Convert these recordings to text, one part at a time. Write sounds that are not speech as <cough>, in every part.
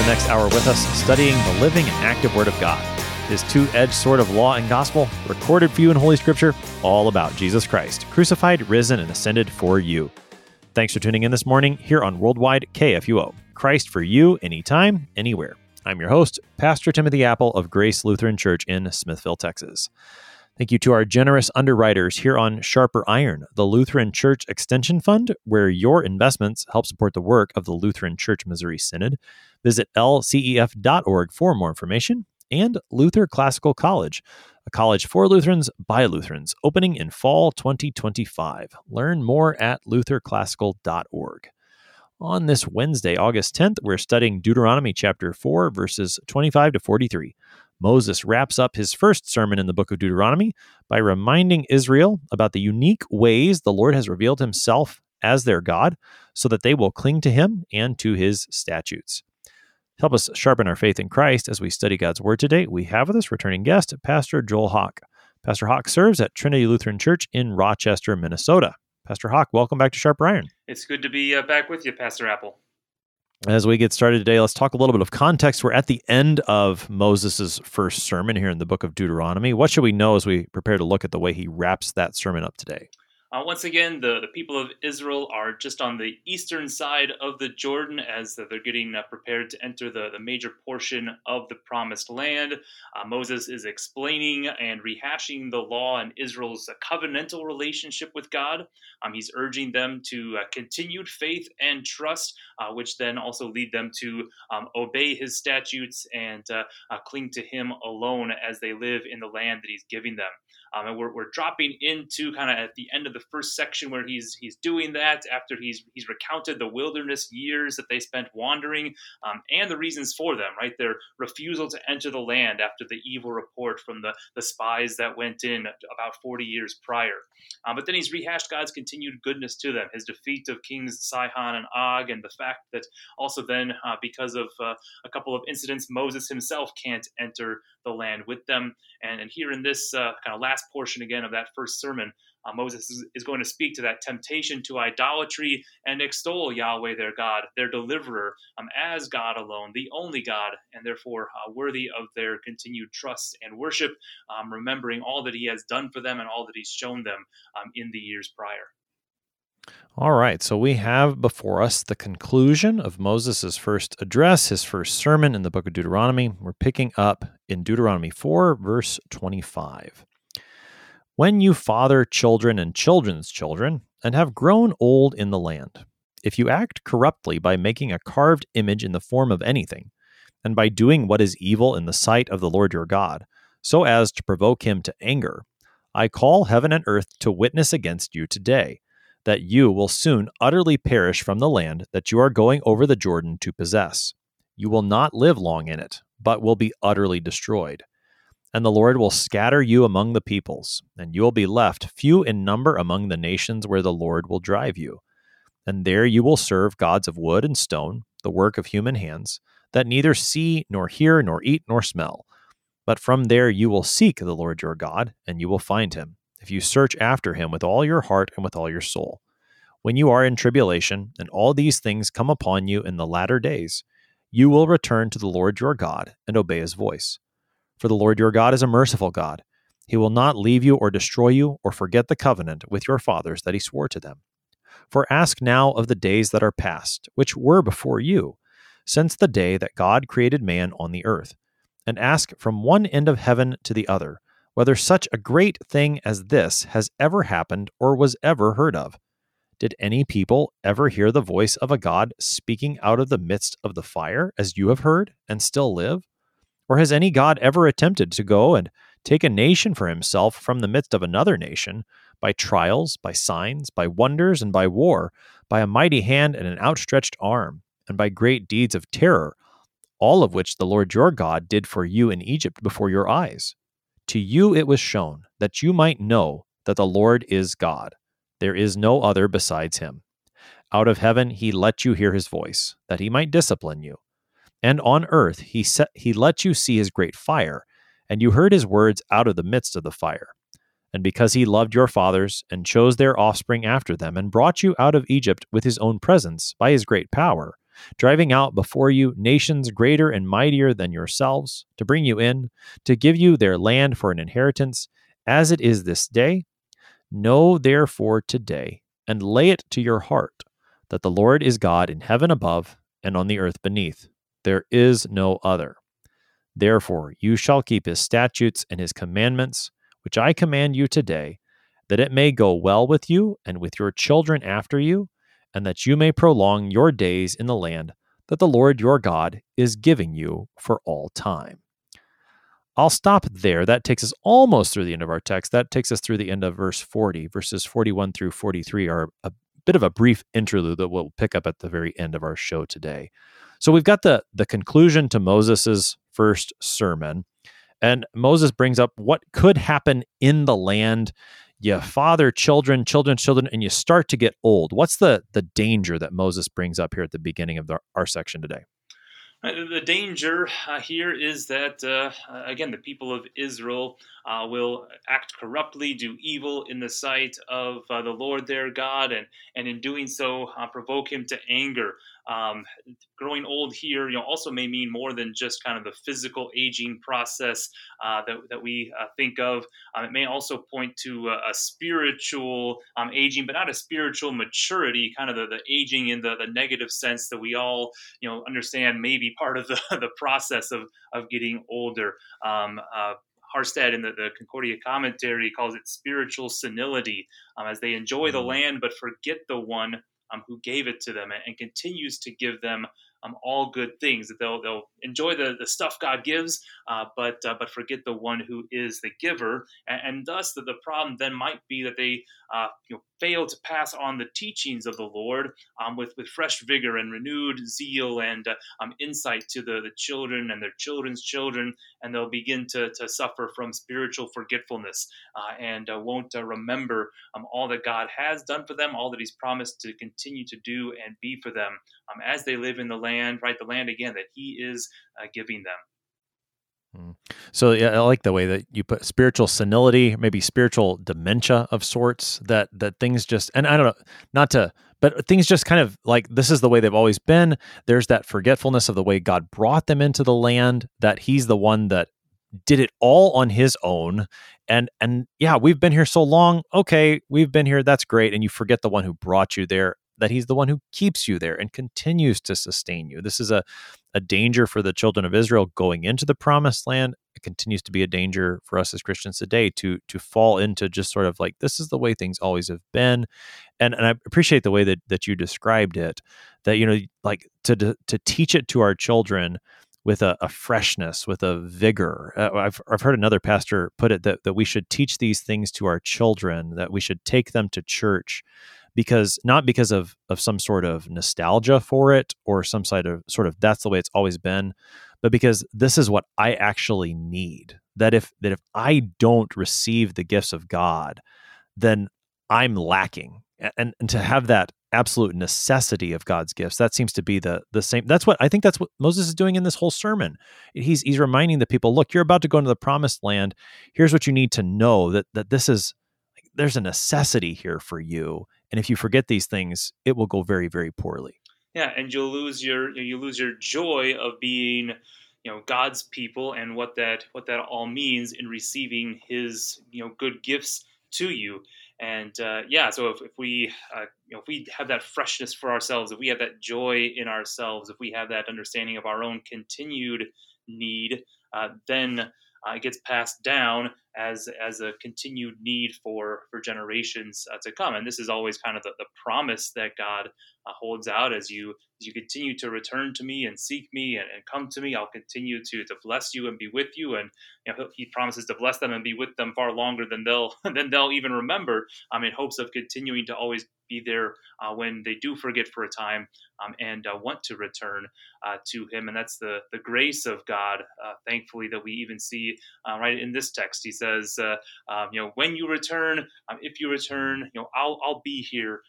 the next hour with us, studying the living and active Word of God. His two edged sword of law and gospel, recorded for you in Holy Scripture, all about Jesus Christ, crucified, risen, and ascended for you. Thanks for tuning in this morning here on Worldwide KFUO. Christ for you, anytime, anywhere. I'm your host, Pastor Timothy Appel of Grace Lutheran Church in Smithville, Texas. Thank you to our generous underwriters here on Sharper Iron, the Lutheran Church Extension Fund, where your investments help support the work of the Lutheran Church Missouri Synod. Visit lcef.org for more information. And Luther Classical College, a college for Lutherans by Lutherans, opening in fall 2025. Learn more at lutherclassical.org. On this Wednesday, August 10th, we're studying Deuteronomy chapter 4, verses 25 to 43. Moses wraps up his first sermon in the book of Deuteronomy by reminding Israel about the unique ways the Lord has revealed himself as their God so that they will cling to him and to his statutes. To help us sharpen our faith in Christ as we study God's word today, we have with us returning guest, Pastor Joel Hawk. Pastor Hawk serves at Trinity Lutheran Church in Rochester, Minnesota. Pastor Hawk, welcome back to Sharp Iron. It's good to be uh, back with you, Pastor Appel. As we get started today, let's talk a little bit of context. We're at the end of Moses' first sermon here in the book of Deuteronomy. What should we know as we prepare to look at the way he wraps that sermon up today? Uh, once again, the, the people of Israel are just on the eastern side of the Jordan as they're getting uh, prepared to enter the, the major portion of the promised land. Uh, Moses is explaining and rehashing the law and Israel's uh, covenantal relationship with God. Um, he's urging them to uh, continued faith and trust, uh, which then also lead them to um, obey his statutes and cling to him alone as they live in the land that he's giving them. Um, and we're, we're dropping into kind of at the end of the first section where he's he's doing that after he's he's recounted the wilderness years that they spent wandering um, and the reasons for them, right? Their refusal to enter the land after the evil report from the, the spies that went in about 40 years prior. Um, but then he's rehashed God's continued goodness to them, his defeat of kings Sihon and Og, and the fact that also then, uh, because of uh, a couple of incidents, Moses himself can't enter the land with them. And, and here in this uh, kind of last portion again of that first sermon, uh, Moses is, is, going to speak to that temptation to idolatry and extol Yahweh, their God, their deliverer, um, as God alone, the only God, and therefore uh, worthy of their continued trust and worship, um, remembering all that He has done for them and all that He's shown them um, in the years prior. All right, so we have before us the conclusion of Moses' first address, his first sermon in the book of Deuteronomy. We're picking up in Deuteronomy 4, verse 25. When you father children and children's children, and have grown old in the land, if you act corruptly by making a carved image in the form of anything, and by doing what is evil in the sight of the Lord your God, so as to provoke him to anger, I call heaven and earth to witness against you today that you will soon utterly perish from the land that you are going over the Jordan to possess. You will not live long in it, but will be utterly destroyed. And the Lord will scatter you among the peoples, and you will be left few in number among the nations where the Lord will drive you. And there you will serve gods of wood and stone, the work of human hands, that neither see, nor hear, nor eat, nor smell. But from there you will seek the Lord your God, and you will find him if you search after him with all your heart and with all your soul. When you are in tribulation, and all these things come upon you in the latter days, you will return to the Lord your God and obey his voice. For the Lord your God is a merciful God. He will not leave you or destroy you or forget the covenant with your fathers that he swore to them. For ask now of the days that are past, which were before you, since the day that God created man on the earth, and ask from one end of heaven to the other whether such a great thing as this has ever happened or was ever heard of. Did any people ever hear the voice of a God speaking out of the midst of the fire, as you have heard, and still live? Or has any God ever attempted to go and take a nation for himself from the midst of another nation, by trials, by signs, by wonders, and by war, by a mighty hand and an outstretched arm, and by great deeds of terror, all of which the Lord your God did for you in Egypt before your eyes? To you it was shown that you might know that the Lord is God. There is no other besides him. Out of heaven he let you hear his voice, that he might discipline you. And on earth he set, he let you see his great fire, and you heard his words out of the midst of the fire. And because he loved your fathers, and chose their offspring after them, and brought you out of Egypt with his own presence by his great power, driving out before you nations greater and mightier than yourselves, to bring you in, to give you their land for an inheritance, as it is this day. Know therefore today, and lay it to your heart, that the Lord is God in heaven above and on the earth beneath. There is no other. Therefore, you shall keep his statutes and his commandments, which I command you today, that it may go well with you and with your children after you, and that you may prolong your days in the land that the Lord your God is giving you for all time. I'll stop there. That takes us almost through the end of our text. That takes us through the end of verse 40. Verses 41 through 43 are a bit of a brief interlude that we'll pick up at the very end of our show today. So we've got the the conclusion to Moses's first sermon, and Moses brings up what could happen in the land. You father children, children, children, and you start to get old. What's the the danger that Moses brings up here at the beginning of the, our section today? Uh, the danger uh, here is that, uh, again, the people of Israel uh, will act corruptly, do evil in the sight of uh, the Lord their God, and, and in doing so, uh, provoke him to anger. Um, growing old here, you know, also may mean more than just kind of the physical aging process uh, that, that we uh, think of. Um, it may also point to a, a spiritual um, aging, but not a spiritual maturity, kind of the, the aging in the, the negative sense that we all, you know, understand may be part of the, <laughs> the process of, of getting older. Um, uh, Harstad in the, the, Concordia commentary calls it spiritual senility, um, as they enjoy the mm. land but forget the one um, who gave it to them and, and continues to give them um, all good things. That they'll they'll enjoy the, the stuff God gives, uh, but uh, but forget the one who is the giver, and, and thus the, the problem then might be that they uh, you know fail to pass on the teachings of the Lord um, with with fresh vigor and renewed zeal and uh, um, insight to the, the children and their children's children, and they'll begin to, to suffer from spiritual forgetfulness uh, and uh, won't remember um, all that God has done for them, all that He's promised to continue to do and be for them um, as they live in the land, right? The land again that He is giving them. Hmm. So yeah, I like the way that you put spiritual senility, maybe spiritual dementia of sorts. That that things just and I don't know, not to, but things just kind of like this is the way they've always been. There's that forgetfulness of the way God brought them into the land. That He's the one that did it all on His own, and and yeah, we've been here so long. Okay, we've been here. That's great. And you forget the one who brought you there that he's the one who keeps you there and continues to sustain you. This is a, a danger for the children of Israel going into the promised land. It continues to be a danger for us as Christians today to to fall into just sort of like this is the way things always have been. And and I appreciate the way that that you described it, that you know, like to to, teach it to our children with a, a, freshness, with a vigor. Uh, I've, I've heard another pastor put it that, that we should teach these things to our children, that we should take them to church because not because of of some sort of nostalgia for it or some sort of sort of that's the way it's always been but because this is what I actually need that if that if I don't receive the gifts of God then I'm lacking. And and to have that absolute necessity of God's gifts that seems to be the the same that's what I think that's what Moses is doing in this whole sermon. He's he's reminding the people look you're about to go into the promised land. Here's what you need to know that that this is there's a necessity here for you and if you forget these things, it will go very, very poorly. Yeah, and you'll lose your you lose your joy of being you know God's people and what that what that all means in receiving His you know good gifts to you. And uh, yeah, so if, if we uh, you know if we have that freshness for ourselves, if we have that joy in ourselves, if we have that understanding of our own continued need, uh, then uh, it gets passed down as as a continued need for for generations uh, to come. And this is always kind of the, the promise that God uh, holds out as you as you continue to return to me and seek me and, and, come to me. I'll continue to to bless you and be with you. And you know, He promises to bless them and be with them far longer than they'll <laughs> than they'll even remember. Um, in hopes of continuing to always be there uh, when they do forget for a time um, and uh, want to return uh, to Him. And that's the the grace of God. Uh, thankfully, that we even see uh, right in this text. He says, um, you know, when you return, um, if you return, you know, I'll I'll be here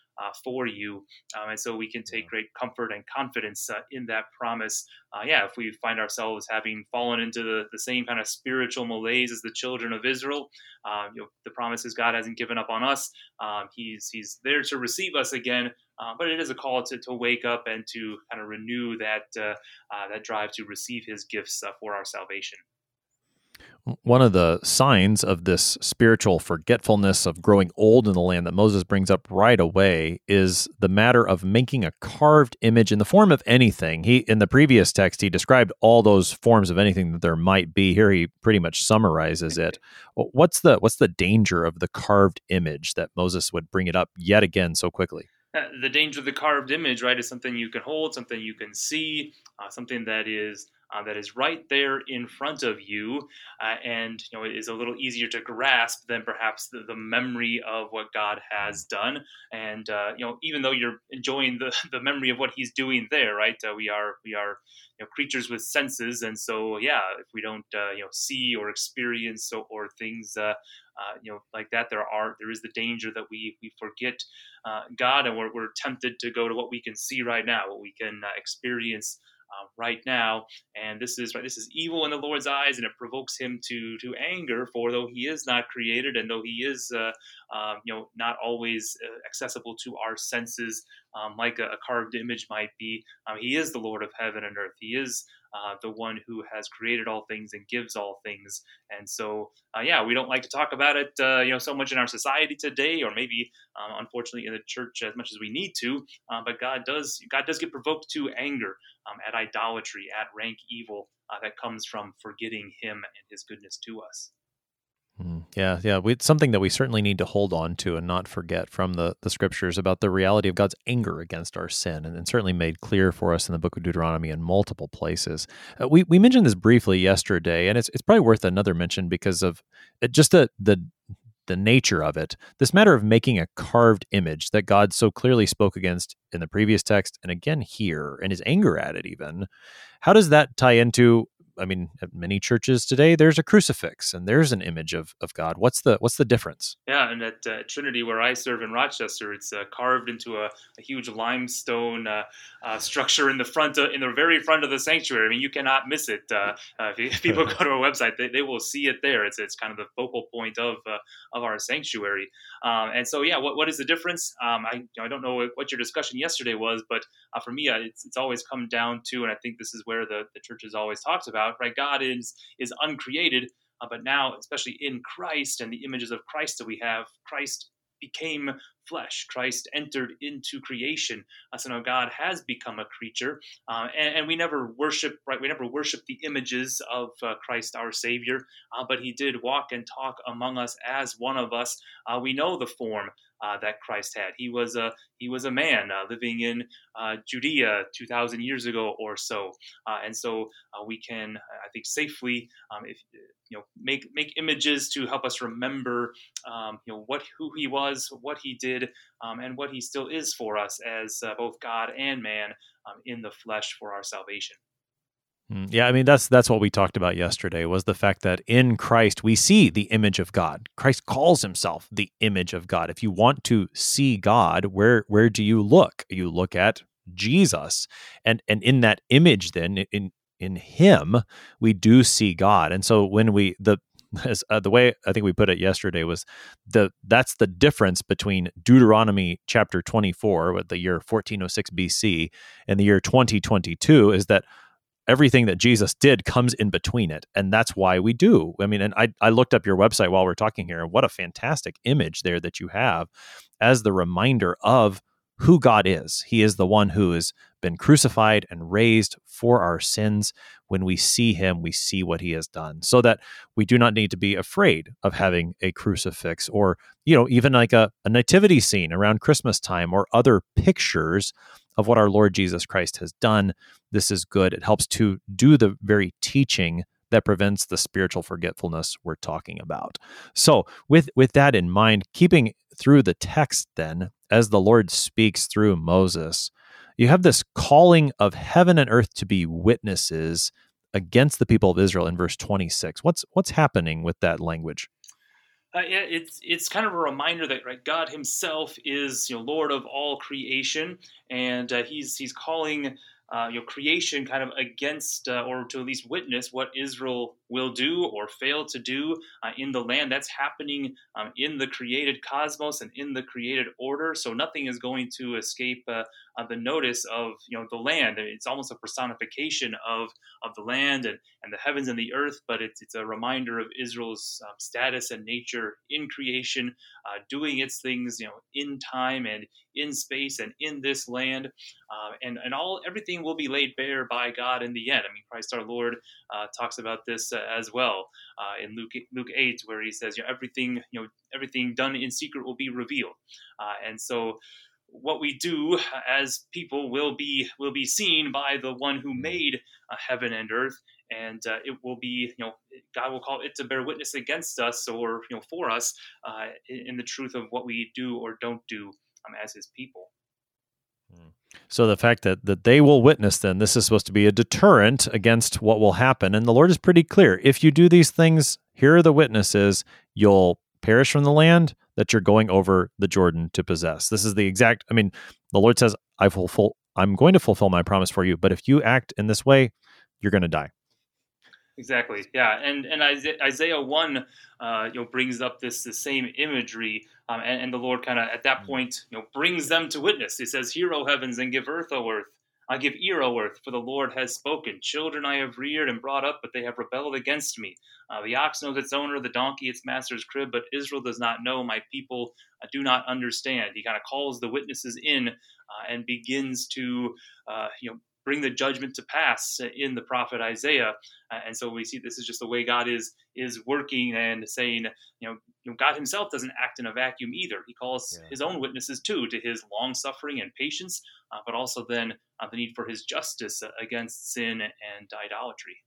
for you. Um, and so we can take great comfort and confidence uh, in that promise. Uh, yeah, if we find ourselves having fallen into the, the same kind of spiritual malaise as the children of Israel, um, you know, the promises God hasn't given up on us. Um, he's, he's there to receive us again. uh, but it is a call to, to wake up and to kind of renew that uh, uh, that drive to receive His gifts uh, for our salvation one of the signs of this spiritual forgetfulness of growing old in the land that Moses brings up right away is the matter of making a carved image in the form of anything. He in the previous text he described all those forms of anything that there might be. Here he pretty much summarizes it. What's the what's the danger of the carved image that Moses would bring it up yet again so quickly? Uh, the danger of the carved image, right, is something you can hold, something you can see, uh, something that is uh, that is right there in front of you, uh, and you know it is a little easier to grasp than perhaps the, the memory of what God has done. And uh, you know, even though you're enjoying the, <laughs> the memory of what He's doing there, right? Uh, we are we are you know creatures with senses, and so yeah, if we don't uh, you know see or experience or, things. Uh, you know, like that, there are there is the danger that we we forget God, and we're, we're tempted to go to what we can see right now, what we can experience uh, right now. And this is right. This is evil in the Lord's eyes, and it provokes him to to anger. For though he is not created, and though he is, uh, uh, you know, not always uh, accessible to our senses, um, like a, a, carved image might be, um, he is the Lord of heaven and earth. He is uh, the one who has created all things and gives all things. And so, uh, yeah, we don't like to talk about it, uh, you know, so much in our society today, or maybe, um, unfortunately, in the church as much as we need to. Uh, but God does, God does get provoked to anger um, at idolatry, at rank evil uh, that comes from forgetting Him and His goodness to us. Mm, yeah, yeah. We, it's something that we certainly need to hold on to and not forget from the, the scriptures about the reality of God's anger against our sin, and, and certainly made clear for us in the book of Deuteronomy in multiple places. Uh, we, we mentioned this briefly yesterday, and it's, it's probably worth another mention because of uh, just the, the, the nature of it. This matter of making a carved image that God so clearly spoke against in the previous text and again here, and his anger at it, even. How does that tie into I mean, at many churches today, there's a crucifix and there's an image of, of God. What's the what's the difference? Yeah, and at uh, Trinity, where I serve in Rochester, it's uh, carved into a, a huge limestone uh, uh structure in the front, of, in the very front of the sanctuary. I mean, you cannot miss it. Uh, uh, if people go <laughs> to our website, they, they will see it there. It's it's kind of the focal point of of our sanctuary. Um, and so, yeah, what, what is the difference? Um, I you know, I don't know what your discussion yesterday was, but for me, it's it's always come down to, and I think this is where the the church has always talked about about, right? God is is uncreated, uh, but now, especially in Christ and the images of Christ that we have, Christ became flesh. Christ entered into creation. Uh, so now God has become a creature, uh, and, and, we never worship, right? We never worship the images of uh, Christ our Savior, uh, but He did walk and talk among us as one of us. Uh, we know the form uh, that Christ had. He was a he was a man uh, living in uh, Judea two thousand years ago or so, uh, and so uh, we can, I think, safely, um, if you know, make make images to help us remember, um, you know, what who he was, what he did, um, and what he still is for us as uh, both God and man um, in the flesh for our salvation. Mm, yeah, I mean that's that's what we talked about yesterday was the fact that in Christ we see the image of God. Christ calls himself the image of God. If you want to see God, where where do you look? You look at Jesus. And and in that image then in in him we do see God. And so when we the <laughs> as, uh, the way I think we put it yesterday was the that's the difference between Deuteronomy chapter 24 with the year 1406 BC and the year 2022 is that everything that Jesus did comes in between it. And that's why we do. I mean, and I, I looked up your website while we're talking here, and what a fantastic image there that you have as the reminder of who God is. He is the one who has been crucified and raised for our sins. When we see him, we see what he has done, so that we do not need to be afraid of having a crucifix or, you know, even like a, a nativity scene around Christmas time or other pictures of what our Lord Jesus Christ has done. This is good. It helps to do the very teaching that prevents the spiritual forgetfulness we're talking about. So, with with that in mind, keeping through the text then as the Lord speaks through Moses, you have this calling of heaven and earth to be witnesses against the people of Israel in verse 26. What's what's happening with that language? Uh, yeah, it's it's kind of a reminder that right, God Himself is you know Lord of all creation, and uh, He's He's calling uh, creation kind of against uh, or to at least witness what Israel will do or fail to do uh, in the land. That's happening um, in the created cosmos and in the created order. So nothing is going to escape uh, uh, the notice of you know the land. It's almost a personification of of the land and, and the heavens and the earth, but it's it's a reminder of Israel's um, status and nature in creation, uh, doing its things you know in time and in space and in this land, uh, and and all everything will be laid bare by God in the end. I mean, Christ our Lord uh, talks about this as well uh, in Luke Luke eight, where he says, you know, everything you know everything done in secret will be revealed, and so what we do as people will be will be seen by the one who made uh, heaven and earth and uh, it will be you know god will call it to bear witness against us or you know for us uh, in the truth of what we do or don't do um, as his people hmm. So the fact that that they will witness then this is supposed to be a deterrent against what will happen and the lord is pretty clear if you do these things here are the witnesses you'll perish from the land that you're going over the Jordan to possess. This is the exact, I mean, the Lord says, I fulfill, I'm going to fulfill my promise for you, but if you act in this way, you're going to die. Exactly. Yeah, and and Isaiah one, uh, you know, brings up this the same imagery, um, and, and the Lord kind of at that mm. point, you know, brings them to witness. He says, "Hear, O heavens, and give earth, O earth, I give ear, O earth, for the Lord has spoken. Children I have reared and brought up, but they have rebelled against me. Uh, the ox knows its owner, the donkey its master's crib, but Israel does not know. My people uh, do not understand. He kind of calls the witnesses in uh, and begins to, uh, you know, bring the judgment to pass in the prophet Isaiah. Uh, and so we see this is just the way God is is working and saying, you know, you know God Himself doesn't act in a vacuum either. He calls yeah. His own witnesses too to His long suffering and patience, uh, but also then uh, the need for His justice against sin and idolatry.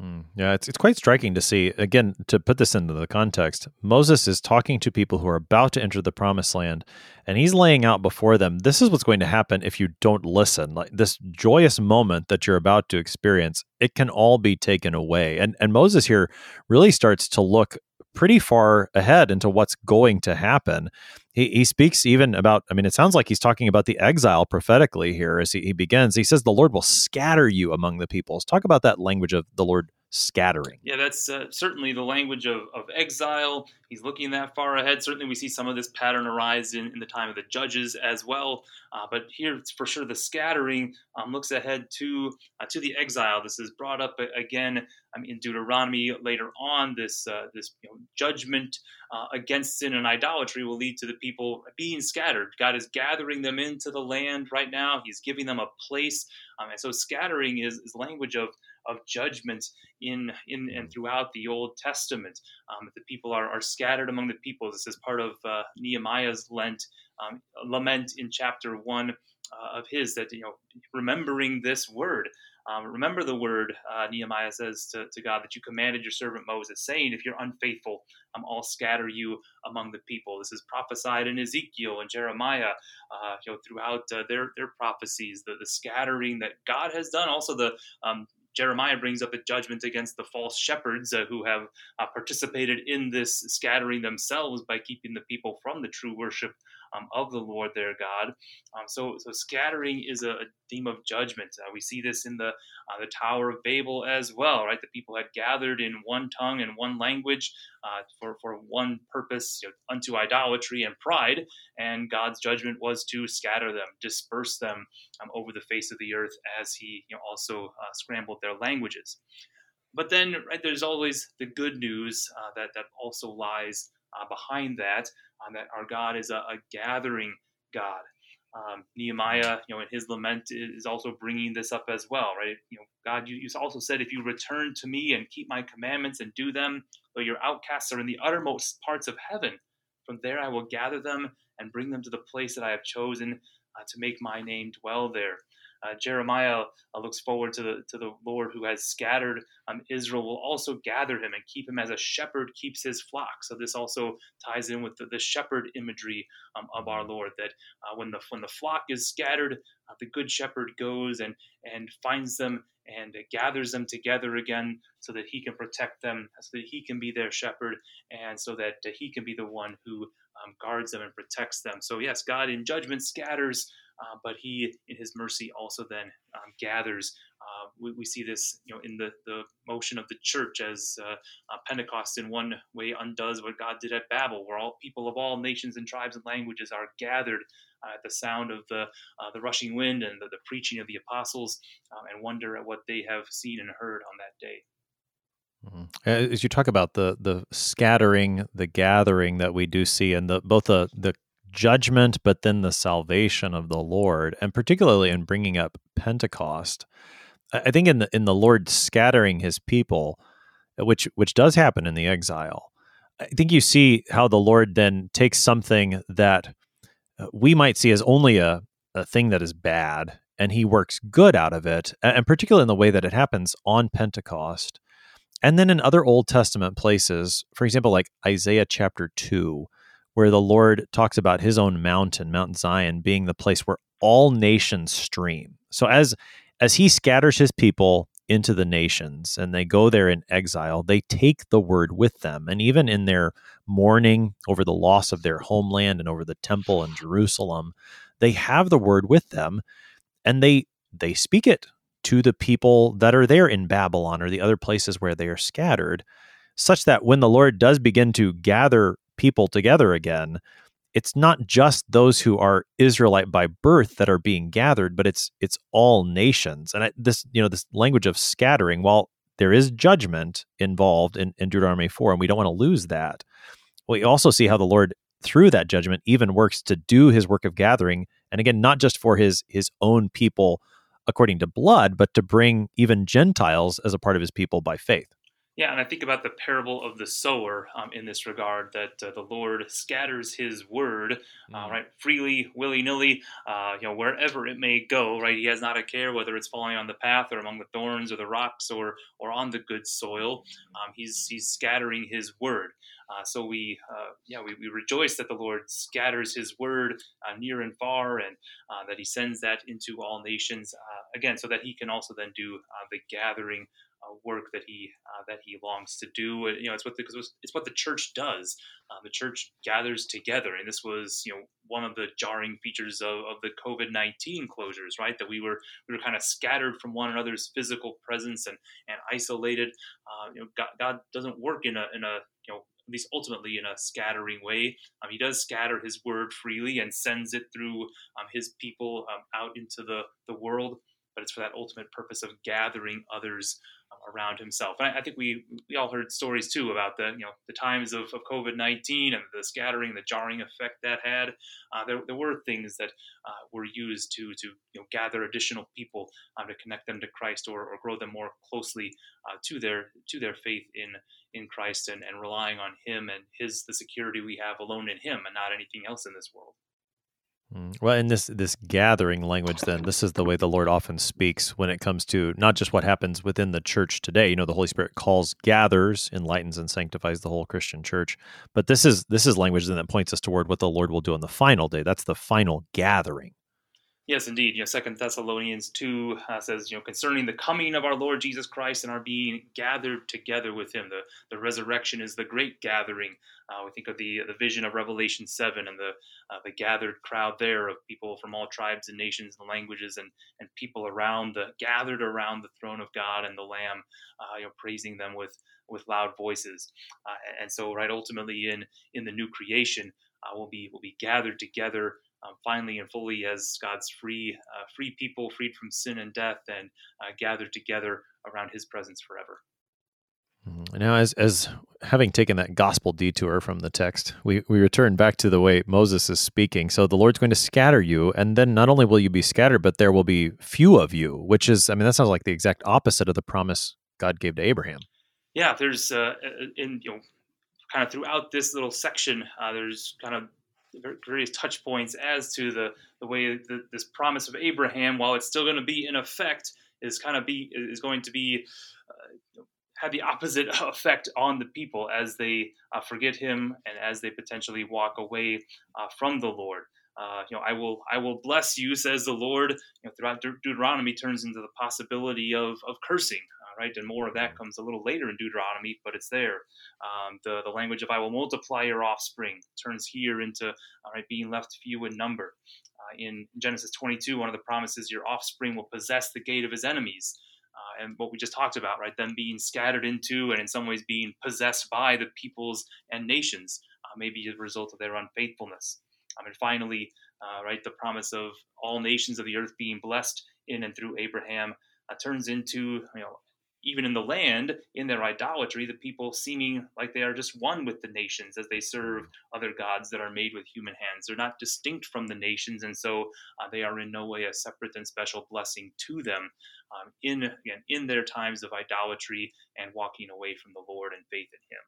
Hmm. Yeah, it's it's quite striking to see. Again, to put this into the context, Moses is talking to people who are about to enter the promised land, and he's laying out before them this is what's going to happen if you don't listen. Like this joyous moment that you're about to experience, it can all be taken away. And and Moses here really starts to look pretty far ahead into what's going to happen. He, he speaks even about, I mean, it sounds like he's talking about the exile prophetically here as he, he begins. He says, The Lord will scatter you among the peoples. Talk about that language of the Lord scattering. Yeah, that's uh, certainly the language of, of exile. He's looking that far ahead. Certainly, we see some of this pattern arise in, in the time of the judges as well. Uh, but here, for sure, the scattering um, looks ahead to uh, to the exile. This is brought up again um, in Deuteronomy later on. This uh, this you know, judgment uh, against sin and idolatry will lead to the people being scattered. God is gathering them into the land right now. He's giving them a place. Um, and so, scattering is, is language of of judgment in in and throughout the Old Testament. Um, the people are, are scattered among the people. This is part of uh, Nehemiah's Lent um, lament in chapter one uh, of his that you know remembering this word. Um, remember the word uh, Nehemiah says to, to, God that you commanded your servant Moses, saying, "If you're unfaithful, um, I'll scatter you among the people." This is prophesied in Ezekiel and Jeremiah, uh, you know, throughout uh, their their prophecies. The, the scattering that God has done, also the um, Jeremiah brings up a judgment against the false shepherds uh, who have uh, participated in this scattering themselves by keeping the people from the true worship um, of the Lord their God. Um, so, so scattering is a, theme of judgment. Uh, we see this in the uh, the Tower of Babel as well, right? The people had gathered in one tongue and one language uh, for for one purpose, you know, unto idolatry and pride, and God's judgment was to scatter them, disperse them um, over the face of the earth, as He you know, also uh, scrambled their languages. But then, right, there's always the good news uh, that that also lies uh, behind that um, that our God is a, a gathering God. Um, Nehemiah, you know, in his lament is also bringing this up as well, right? You know, God, you, you also said, if you return to me and keep my commandments and do them, though your outcasts are in the uttermost parts of heaven, from there I will gather them and bring them to the place that I have chosen uh, to make my name dwell there uh, Jeremiah uh, looks forward to the to the Lord who has scattered um, Israel will also gather him and keep him as a shepherd keeps his flock. So this also ties in with the, the shepherd imagery um, of our Lord. That uh, when the when the flock is scattered, uh, the good shepherd goes and and finds them and gathers them together again so that he can protect them, so that he can be their shepherd, and so that he can be the one who um, guards them and protects them. So, yes, God in judgment scatters uh, but he, in his mercy, also then um, gathers. Uh, we, we, see this, you know, in the, the motion of the church as uh, uh, Pentecost in one way undoes what God did at Babel, where all people of all nations and tribes and languages are gathered uh, at the sound of the the rushing wind and the, the, preaching of the apostles, um, and wonder at what they have seen and heard on that day. Mm-hmm. As you talk about the the scattering, the gathering that we do see, and the both the the judgment, but then the salvation of the Lord, and particularly in bringing up Pentecost. I think in the in the Lord scattering His people, which which does happen in the exile. I think you see how the Lord then takes something that uh, we might see as only a, a thing that is bad, and He works good out of it, and particularly in the way that it happens on Pentecost. And then in other Old Testament places, for example, like Isaiah chapter 2, where the Lord talks about his own mountain, Mount Zion, being the place where all nations stream. So as as he scatters his people into the nations and they go there in exile, they take the word with them. And even in their mourning over the loss of their homeland and over the temple in Jerusalem, they have the word with them and they they speak it to the people that are there in Babylon or the other places where they are scattered, such that when the Lord does begin to gather people together again, it's not just those who are Israelite by birth that are being gathered, but it's it's all nations. And I, this you know this language of scattering, while there is judgment involved in, in Deuteronomy four, and we don't want to lose that. We also see how the Lord through that judgment even works to do His work of gathering, and again, not just for His His own people according to blood, but to bring even Gentiles as a part of His people by faith. Yeah, and I think about the parable of the sower um, in this regard that uh, the Lord scatters His word, uh, mm. right, freely, willy nilly, uh, you know, wherever it may go, right. He has not a care whether it's falling on the path or among the thorns or the rocks or or on the good soil. Um, he's he's scattering His word. Uh, so we, uh, yeah, we, we, rejoice that the Lord scatters His word uh, near and far, and uh, that He sends that into all nations uh, again, so that He can also then do uh, the gathering uh, work that he uh, that he longs to do. You know, it's what the, it's what the church does. Um, the church gathers together, and this was you know one of the jarring features of, of the COVID nineteen closures, right? That we were we were kind of scattered from one another's physical presence and and isolated. Uh, you know, God, God, doesn't work in a in a you know at least ultimately in a scattering way. Um, he does scatter his word freely and sends it through um, his people um, out into the, the world, but it's for that ultimate purpose of gathering others around himself. And I, I, think we we all heard stories too about the you know the times of, of COVID nineteen and the scattering, the jarring effect that had. Uh, there, there were things that uh, were used to to you know gather additional people um, to connect them to Christ or, or grow them more closely uh, to their to their faith in in Christ and, and relying on Him and His the security we have alone in Him and not anything else in this world. Mm. Well, in this this gathering language, then this is the way the Lord often speaks when it comes to not just what happens within the church today. You know, the Holy Spirit calls, gathers, enlightens, and sanctifies the whole Christian church. But this is this is language then that points us toward what the Lord will do on the final day. That's the final gathering. Yes, indeed. You know, Second Thessalonians two uh, says, you know, concerning the coming of our Lord Jesus Christ and our being gathered together with Him. The the resurrection is the great gathering. Uh, we think of the the vision of Revelation seven and the uh, the gathered crowd there of people from all tribes and nations and languages and and people around the gathered around the throne of God and the Lamb, uh, you know, praising them with with loud voices. Uh, and so, right, ultimately in in the new creation, uh, we'll be we'll be gathered together um, finally and fully as God's free, uh, free people, freed from sin and death, and uh, gathered together around His presence forever. Mm-hmm. Now, as as having taken that gospel detour from the text, we we return back to the way Moses is speaking. So the Lord's going to scatter you, and then not only will you be scattered, but there will be few of you. Which is, I mean, that sounds like the exact opposite of the promise God gave to Abraham. Yeah, there's uh, in you know, kind of throughout this little section, uh, there's kind of various touch points as to the, the way that this promise of Abraham, while it's still going to be in effect, is kind of be is going to be uh, have the opposite <laughs> effect on the people as they uh, forget Him and as they potentially walk away uh, from the Lord. Uh, you know, I will, I will bless you, says the Lord. You know, throughout De- Deuteronomy turns into the possibility of, of cursing, right? And more of that comes a little later in Deuteronomy, but it's there. Um, the, the language of I will multiply your offspring turns here into all right, being left few in number. Uh, in Genesis 22, one of the promises, your offspring will possess the gate of his enemies. Uh, and what we just talked about, right? Them being scattered into and in some ways being possessed by the peoples and nations, uh, maybe as a result of their unfaithfulness. Um, and finally, uh, right, the promise of all nations of the earth being blessed in and through Abraham uh, turns into, you know, even in the land, in their idolatry, the people seeming like they are just one with the nations as they serve other gods that are made with human hands. They're not distinct from the nations, and so uh, they are in no way a separate and special blessing to them um, in again in their times of idolatry and walking away from the Lord and faith in Him.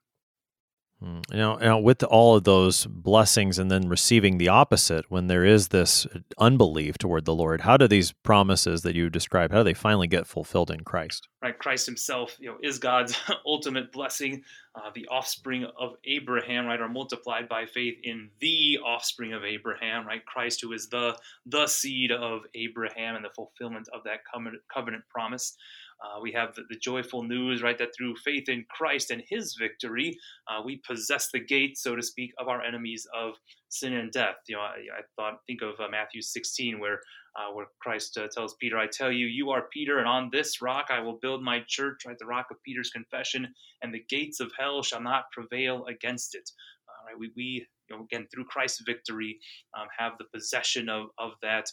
Hmm. You know, with all of those blessings and then receiving the opposite, when there is this unbelief toward the Lord, how do these promises that you describe, how do they finally get fulfilled in Christ? Right, Christ Himself, you know, is God's <laughs> ultimate blessing. Uh, the offspring of Abraham, right, are multiplied by faith in the offspring of Abraham, right? Christ, who is the the seed of Abraham and the fulfillment of that covenant, covenant promise. Uh, we have the, the, joyful news, right, that through faith in Christ and his victory, uh, we possess the gate, so to speak, of our enemies of sin and death. You know, I, I thought, think of uh, Matthew 16, where uh, where Christ uh, tells Peter, I tell you, you are Peter, and on this rock I will build my church, right, the rock of Peter's confession, and the gates of hell shall not prevail against it. Uh, right, we, we you know, again, through Christ's victory, um, have the possession of, of that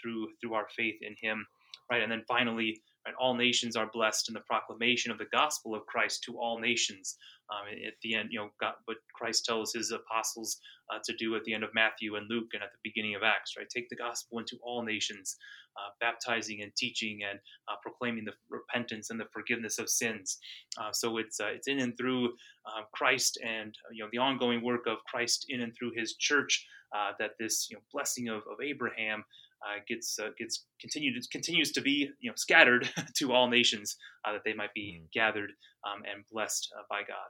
through through our faith in him. Right, and then finally, Right? All nations are blessed in the proclamation of the gospel of Christ to all nations. Um, at the end, you know, God, what Christ tells his apostles uh, to do at the end of Matthew and Luke and at the beginning of Acts, right? Take the gospel into all nations, uh, baptizing and teaching and uh, proclaiming the repentance and the forgiveness of sins. Uh, so it's uh, it's in and through um, Christ and you know the ongoing work of Christ in and through His church uh, that this you know blessing of, of Abraham uh, gets uh, gets continued continues to be you know scattered <laughs> to all nations uh, that they might be mm. gathered um, and blessed uh, by God.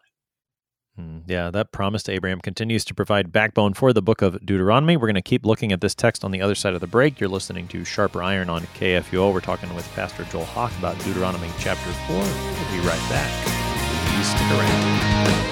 Mm, yeah, that promise to Abraham continues to provide backbone for the book of Deuteronomy. We're going to keep looking at this text on the other side of the break. You're listening to Sharper Iron on KFUO. We're talking with Pastor Joel Hawk about Deuteronomy chapter 4. We'll be right back. Please stick around.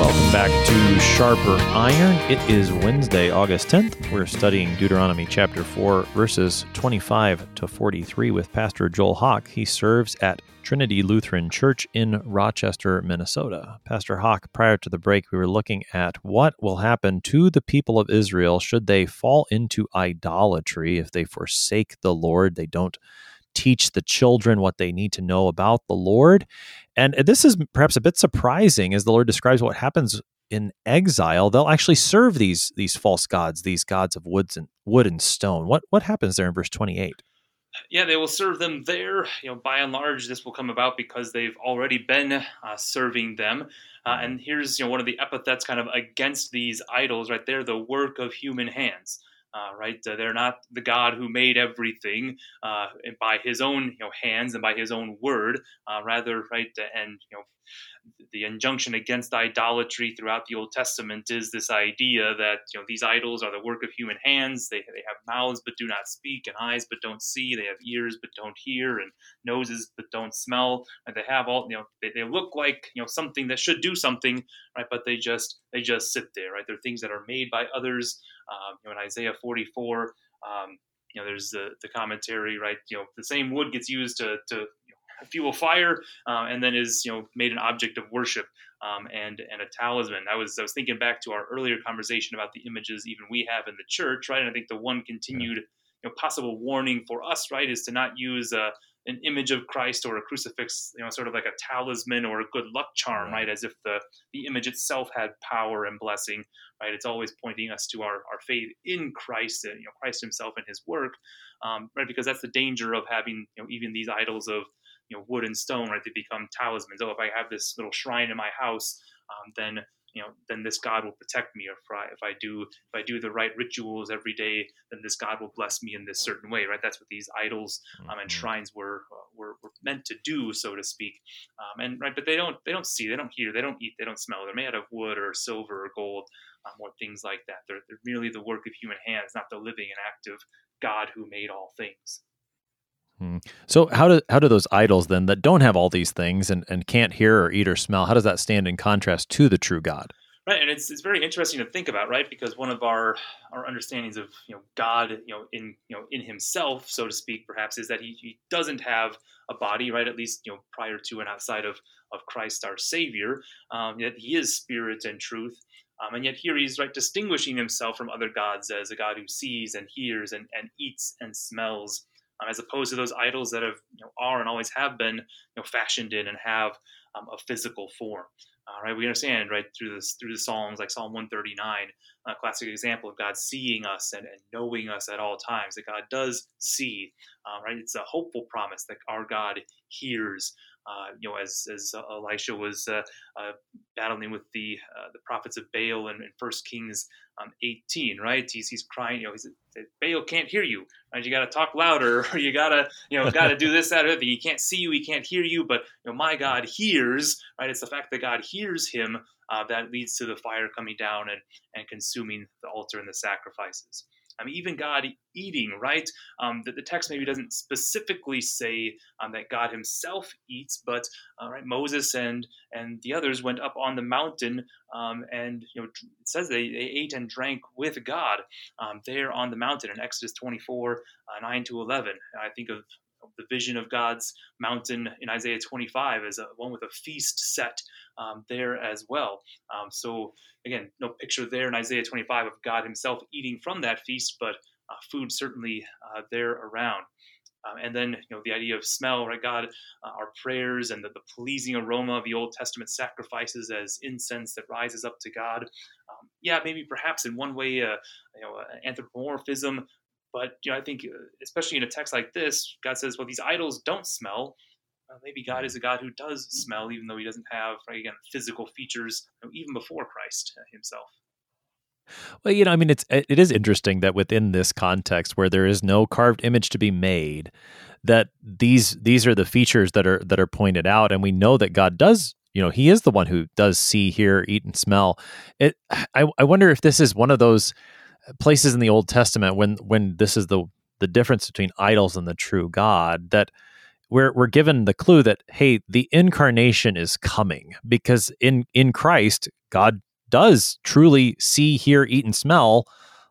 Welcome back to Sharper Iron. It is Wednesday, August 10th. We're studying Deuteronomy chapter 4, verses 25 to 43 with Pastor Joel Hawk. He serves at Trinity Lutheran Church in Rochester, Minnesota. Pastor Hawk, prior to the break, we were looking at what will happen to the people of Israel should they fall into idolatry, if they forsake the Lord, they don't teach the children what they need to know about the Lord. And this is perhaps a bit surprising as the Lord describes what happens in exile. They'll actually serve these these false gods, these gods of woods and wood and stone. What what happens there in verse 28? yeah, they will serve them there. You know, by and large, this will come about because they've already been uh, serving them. Uh, and here's you know one of the epithets kind of against these idols right there: the work of human hands. Uh, right? Uh, they're not the God who made everything uh, by His own you know hands and by His own word. Uh, rather, right, and you know the injunction against idolatry throughout the Old Testament is this idea that you know these idols are the work of human hands. They, they have mouths but do not speak, and eyes but don't see. They have ears but don't hear, and noses but don't smell. And they have all you know they, they look like you know something that should do something, right? But they just they just sit there, right? They're things that are made by others. Um, you know, in Isaiah 44. Um, you know, there's the, the commentary, right? You know, the same wood gets used to, to fuel fire, uh, and then is you know made an object of worship um, and and a talisman. I was I was thinking back to our earlier conversation about the images even we have in the church, right? And I think the one continued you know possible warning for us, right, is to not use a an image of Christ or a crucifix, you know, sort of like a talisman or a good luck charm, right? As if the, the image itself had power and blessing, right? It's always pointing us to our, our faith in Christ and, you know, Christ himself and his work, um, right? Because that's the danger of having, you know, even these idols of, you know wood and stone right they become talismans oh if i have this little shrine in my house um, then you know then this god will protect me Or if I, if I do if i do the right rituals every day then this god will bless me in this certain way right that's what these idols um, and mm-hmm. shrines were, uh, were, were meant to do so to speak um, and right but they don't they don't see they don't hear they don't eat they don't smell they're made out of wood or silver or gold um, or things like that they're, they're merely the work of human hands not the living and active god who made all things. So how do how do those idols then that don't have all these things and, and can't hear or eat or smell, how does that stand in contrast to the true God? Right, and it's, it's very interesting to think about, right? Because one of our our understandings of you know God, you know, in you know in Himself, so to speak, perhaps, is that He, he doesn't have a body, right? At least you know prior to and outside of of Christ our Savior, um, that He is Spirit and truth, um, and yet here He's right distinguishing Himself from other gods as a God who sees and hears and, and eats and smells um, as opposed to those idols that have you know, are and always have been you know, fashioned in and have um, a physical form. Uh, right, we understand right through this through the Psalms, like Psalm 139, a classic example of God seeing us and, and knowing us at all times. That God does see, uh, right? It's a hopeful promise that our God hears uh, you know, as as Elisha was uh, uh, battling with the the prophets of Baal in, in First Kings um, 18, right? He's he's crying, you know, he's Baal can't hear you, right? You got to talk louder, <laughs> or you gotta, you know, got to do this, that, or that. He can't see you, he can't hear you, but you know, my God hears, right? It's the fact that God hears him uh, that leads to the fire coming down and and consuming the altar and the sacrifices. I mean, even God eating, right? Um, that the text maybe doesn't specifically say um, that God Himself eats, but uh, right, Moses and and the others went up on the mountain, um, and you know it says they, they ate and drank with God um, there on the mountain in Exodus 24 uh, 9 to 11. I think of the vision of God's mountain in Isaiah 25 as a one with a feast set um, there as well. Um, so again, no picture there in Isaiah 25 of God Himself eating from that feast, but uh, food certainly uh, there around. Um, and then, you know, the idea of smell, right? God, uh, our prayers and the, the, pleasing aroma of the Old Testament sacrifices as incense that rises up to God. Um, yeah, maybe perhaps in one way, uh, you know, anthropomorphism. But you know, I think, uh, especially in a text like this, God says, "Well, these idols don't smell." Uh, maybe God is a God who does smell, even though He doesn't have, right, again, physical features, you know, even before Christ Himself. Well, you know, I mean, it's it is interesting that within this context, where there is no carved image to be made, that these these are the features that are that are pointed out, and we know that God does. You know, He is the one who does see, hear, eat, and smell. It. I, I wonder if this is one of those places in the Old Testament when when this is the the difference between idols and the true God that we're we're given the clue that hey the incarnation is coming because in in Christ God does truly see, hear, eat, and smell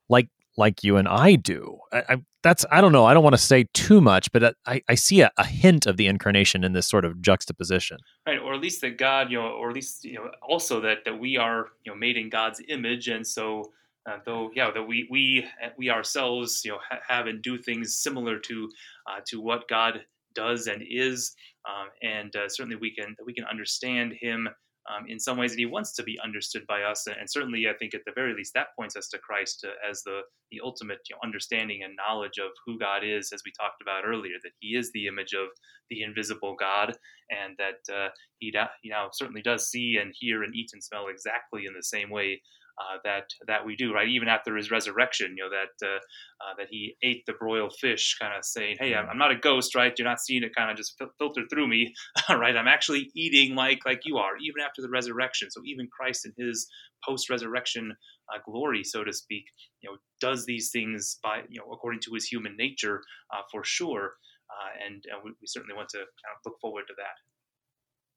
like like you and I do. I, I, that's I don't know. I don't want to say too much, but I, I see a, a, hint of the incarnation in this sort of juxtaposition. Right, or at least that God, you know, or at least you know, also that that we are you know made in God's image, and so uh, though yeah, that we we we ourselves you know ha- have and do things similar to uh, to what God does and is, um, and uh, certainly we can we can understand Him um, in some ways, and he wants to be understood by us. And certainly, I think at the very least, that points us to Christ uh, as the the ultimate you know, understanding and knowledge of who God is, as we talked about earlier. That He is the image of the invisible God, and that uh, He, da- he certainly does see and hear and eat and smell exactly in the same way uh, that that we do, right? Even after his resurrection, you know that uh, uh, that he ate the broiled fish, kind of saying, "Hey, I'm, I'm, not a ghost, right? You're not seeing it kind of just fil- filter through me, <laughs> right? I'm actually eating like like you are, even after the resurrection. So even Christ in his post-resurrection uh, glory, so to speak, you know, does these things by you know according to his human nature uh, for sure, uh, and we, we certainly want to kind of look forward to that.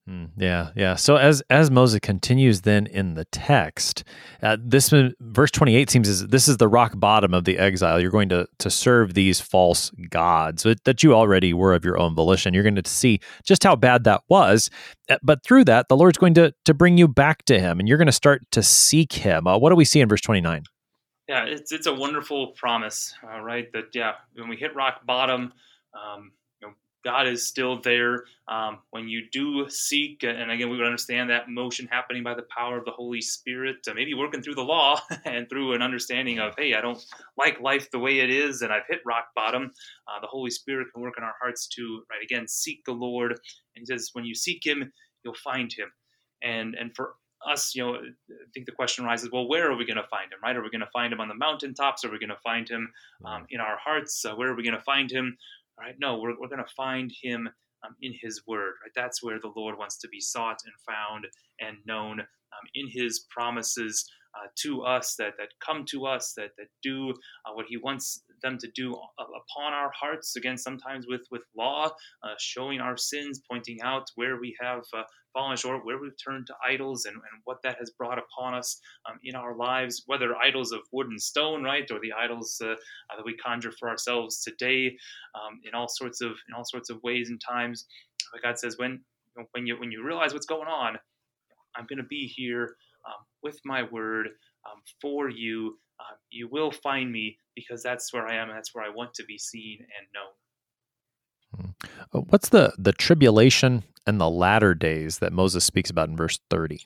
Mm, yeah, yeah. So as as Moses continues then in the text, uh, this verse twenty eight seems as this is the rock bottom of the exile. You're going to to serve these false gods that you already were of your own volition. You're going to see just how bad that was, uh, but through that, the Lord's going to to bring you back to Him, and you're going to start to seek Him. Uh, what do we see in verse twenty nine? Yeah, it's it's a wonderful promise, uh, right? That yeah, when we hit rock bottom. Um, God is still there um, when you do seek. And again, we would understand that motion happening by the power of the Holy Spirit, uh, maybe working through the law <laughs> and through an understanding of, hey, I don't like life the way it is, and I've hit rock bottom. Uh, the Holy Spirit can work in our hearts to, right, again, seek the Lord. And He says, when you seek Him, you'll find Him. And and for us, you know, I think the question arises, well, where are we going to find him, right? Are we going to find him on the mountaintops? Are we going to find him um, in our hearts? Uh, where are we going to find him? Right? No, we're, we're going to find him um, in his word, right? That's where the Lord wants to be sought and found and known um, in his promises uh, to us that, that come to us, that, that do uh, what he wants them to do upon our hearts. Again, sometimes with, with law, uh, showing our sins, pointing out where we have uh, fallen short, where we've turned to idols, and, and what that has brought upon us um, in our lives, whether idols of wood and stone, right, or the idols uh, uh, that we conjure for ourselves today, um, in all sorts of in all sorts of ways and times. But God says, when when you when you realize what's going on, I'm going to be here um, with my word um, for you. Uh, you will find me because that's where I am and that's where I want to be seen and known. Hmm. Uh, what's the the tribulation and the latter days that Moses speaks about in verse 30?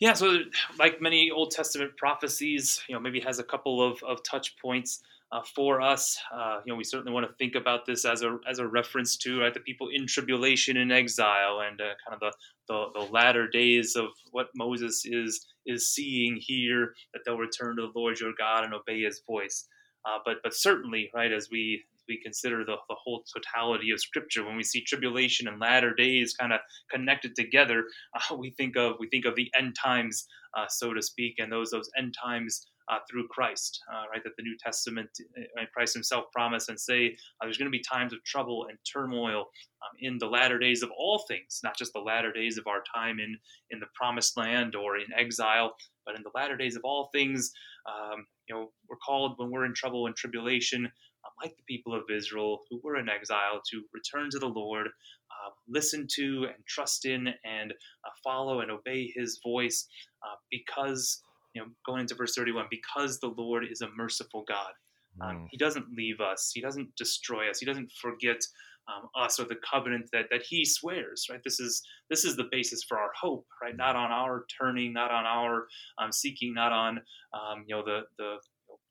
Yeah, so like many Old Testament prophecies, you know, maybe has a couple of, of touch points uh, for us. Uh, you know, we certainly want to think about this as a as a reference to right, the people in tribulation and exile, and uh, kind of the, the, the latter days of what Moses is is seeing here that they'll return to the Lord your God and obey His voice. Uh, but but certainly, right, as we we consider the, the whole totality of scripture when we see tribulation and latter days kind of connected together uh, we think of we think of the end times uh, so to speak and those those end times uh, through Christ, uh, right? That the New Testament, uh, Christ Himself promised and say uh, there's going to be times of trouble and turmoil um, in the latter days of all things, not just the latter days of our time in in the Promised Land or in exile, but in the latter days of all things. Um, you know, we're called when we're in trouble and tribulation, um, like the people of Israel who were in exile, to return to the Lord, uh, listen to and trust in, and uh, follow and obey His voice, uh, because you know, going into verse 31, because the Lord is a merciful God. Um, mm. He doesn't leave us. He doesn't destroy us. He doesn't forget um, us or the covenant that, that He swears. Right. This is this is the basis for our hope. Right. Not on our turning, not on our um, seeking, not on um, you know the the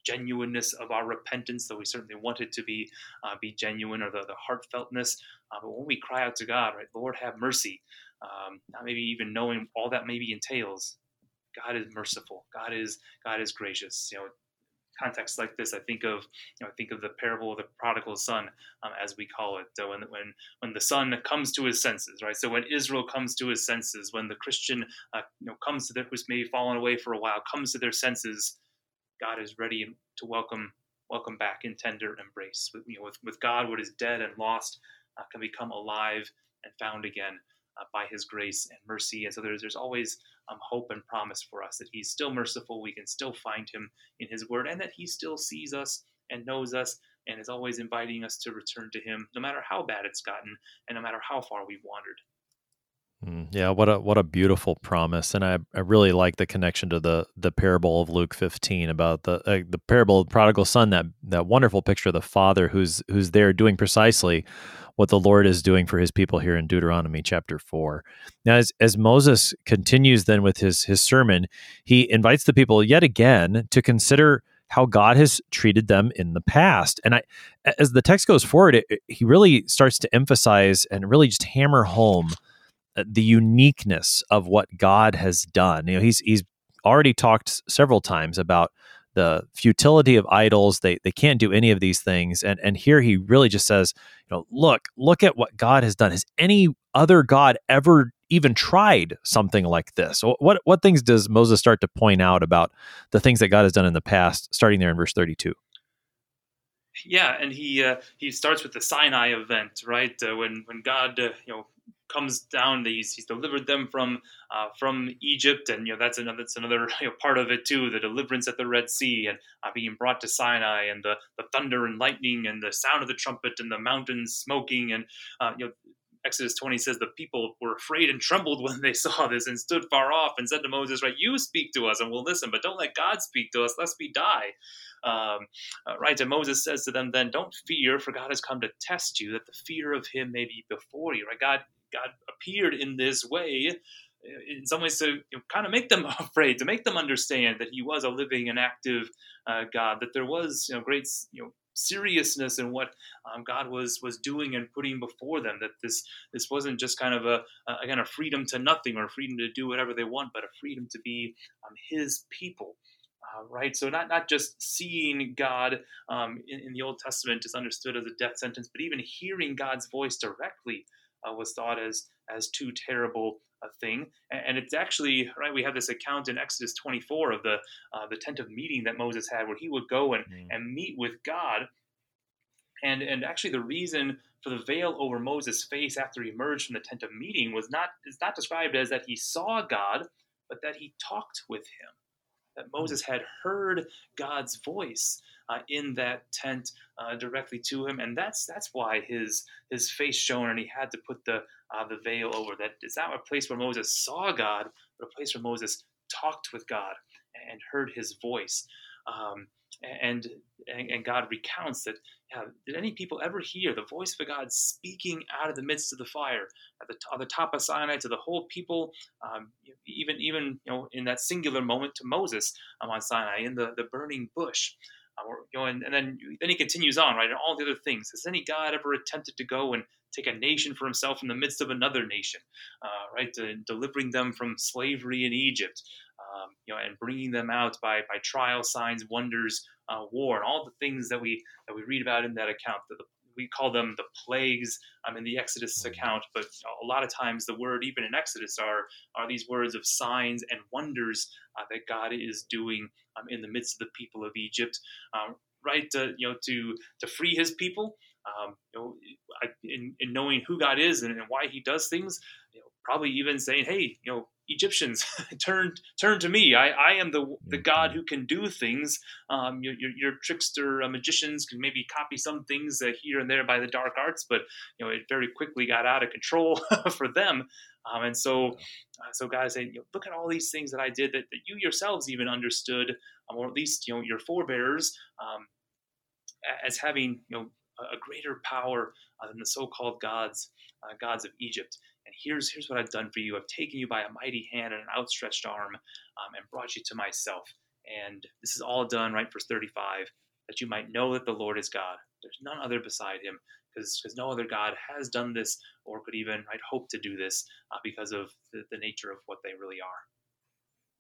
genuineness of our repentance, though we certainly want it to be uh, be genuine or the, the heartfeltness. Uh, but when we cry out to God, right, Lord, have mercy. Um, not maybe even knowing all that maybe entails, God is merciful. God is God is gracious. You know, contexts like this, I think of you know I think of the parable of the prodigal son, um, as we call it. So when when when the son comes to his senses, right? So when Israel comes to his senses, when the Christian uh, you know comes to their who's maybe fallen away for a while comes to their senses, God is ready to welcome welcome back in tender embrace. With you know with, with God, what is dead and lost uh, can become alive and found again uh, by His grace and mercy. And so there's there's always um, hope and promise for us that He's still merciful. We can still find Him in His Word, and that He still sees us and knows us and is always inviting us to return to Him, no matter how bad it's gotten and no matter how far we've wandered. Mm, yeah, what a what a beautiful promise, and I, I really like the connection to the the parable of Luke fifteen about the uh, the parable of the prodigal son that that wonderful picture of the father who's who's there doing precisely what the Lord is doing for his people here in Deuteronomy chapter 4. Now, as, as Moses continues then with his, his sermon, he invites the people yet again to consider how God has treated them in the past. And I, as the text goes forward, it, he really starts to emphasize and really just hammer home uh, the uniqueness of what God has done. You know, he's he's already talked several times about the futility of idols. They they can't do any of these things. And and here he really just says, you know, look, look at what God has done. Has any other God ever even tried something like this? What what things does Moses start to point out about the things that God has done in the past, starting there in verse 32? Yeah, and he uh, he starts with the Sinai event, right? Uh, when when God uh, you know comes down. He's, he's delivered them from uh, from Egypt, and you know that's another that's another <laughs> you know, part of it too. The deliverance at the Red Sea and uh, being brought to Sinai, and the, the thunder and lightning, and the sound of the trumpet, and the mountains smoking, and uh, you know. Exodus 20 says the people were afraid and trembled <laughs> when they saw this and stood far off and said to Moses, Right, you speak to us and we'll listen, but don't let God speak to us, lest we die. Um, uh, right, and Moses says to them, Then don't fear, for God has come to test you, that the fear of him may be before you. Right, God God appeared in this way uh, in some ways to you know, kind of make them <laughs> afraid, to make them understand that He was a living and active uh, God, that there was you know great you know seriousness in what um, God was was doing and putting before them. That this this wasn't just kind of a, again a kind of freedom to nothing or freedom to do whatever they want, but a freedom to be um, His people. Uh, right, so not not just seeing God um, in, in, the Old Testament is understood as a death sentence, but even hearing God's voice directly uh, was thought as as too terrible a thing. And, and, it's actually right. We have this account in Exodus 24 of the uh, the tent of meeting that Moses had, where he would go and mm. and meet with God. And and actually, the reason for the veil over Moses' face after he emerged from the tent of meeting was not is not described as that he saw God, but that he talked with him. That Moses had heard God's voice uh, in that tent uh, directly to him, and that's that's why his his face shone, and he had to put the uh, the veil over. That is not a place where Moses saw God, but a place where Moses talked with God and heard His voice. Um, and, and, and God recounts that. Did any people ever hear the voice of God speaking out of the midst of the fire at the, at the top of Sinai to the whole people, um, even even you know in that singular moment to Moses um, on Sinai in the, the burning bush? Uh, you know, and, and, then then he continues on, right? And all the other things. Has any God ever attempted to go and take a nation for himself in the midst of another nation, uh, right? To, delivering them from slavery in Egypt, um, you know, and bringing them out by by trial, signs, wonders, uh, war, and all the things that we that we read about in that account. The, the we call them the plagues um, in the Exodus account, but a lot of times the word, even in Exodus, are are these words of signs and wonders uh, that God is doing um, in the midst of the people of Egypt, um, right? To, you know, to to free His people. Um, you know, in, in knowing who God is and, and why He does things, probably even saying, "Hey, you know, Egyptians, <laughs> turn turn to me. I, I am the the God who can do things. Um, your, your, your trickster uh, magicians can maybe copy some things uh, here and there by the dark arts, but you know it very quickly got out of control <laughs> for them. Um, and so, uh, so God is saying, you know, look at all these things that I did that, that you yourselves even understood, um, or at least you know your forebears um, as having you know a, greater power uh, than the so-called gods, uh, gods of Egypt. And here's here's what I've done for you. I've taken you by a mighty hand and an outstretched arm, um, and brought you to myself. And this is all done, right? Verse 35, that you might know that the Lord is God. There's none other beside him, because no other God has done this or could even right hope to do this uh, because of the, the nature of what they really are.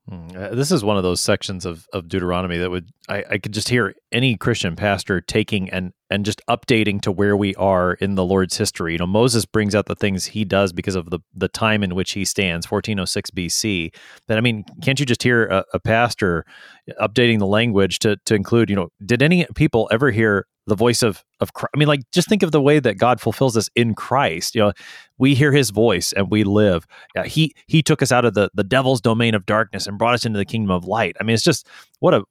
Hmm, uh, this is one of those sections of, of Deuteronomy that would I, I could just hear any Christian pastor taking and and just updating to where we are in the Lord's history. You know, Moses brings out the things he does because of the the time in which he stands, 1406 BC. But I mean, can't you just hear a, a pastor updating the language to to include, you know, did any people ever hear the voice of of Christ. I mean, like just think of the way that God fulfills us in Christ. You know, we hear His voice and we live. He He took us out of the the devil's domain of darkness and brought us into the kingdom of light. I mean, it's just what a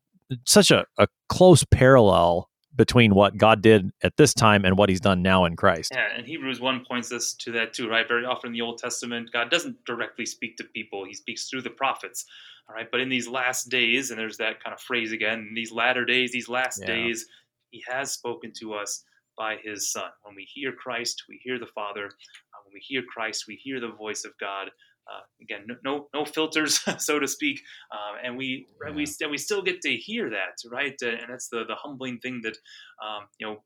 such a, a close parallel between what God did at this time and what He's done now in Christ. Yeah, and Hebrews one points us to that too, right? Very often in the Old Testament, God doesn't directly speak to people; He speaks through the prophets. All right, but in these last days, and there's that kind of phrase again, in these latter days, these last yeah. days, he has spoken to us by his Son. When we hear Christ, we hear the Father. Uh, when we hear Christ, we hear the voice of God uh, again, no no filters, <laughs> so to speak, um, and we right, we we still get to hear that, right? Uh, and that's the the humbling thing that um, you know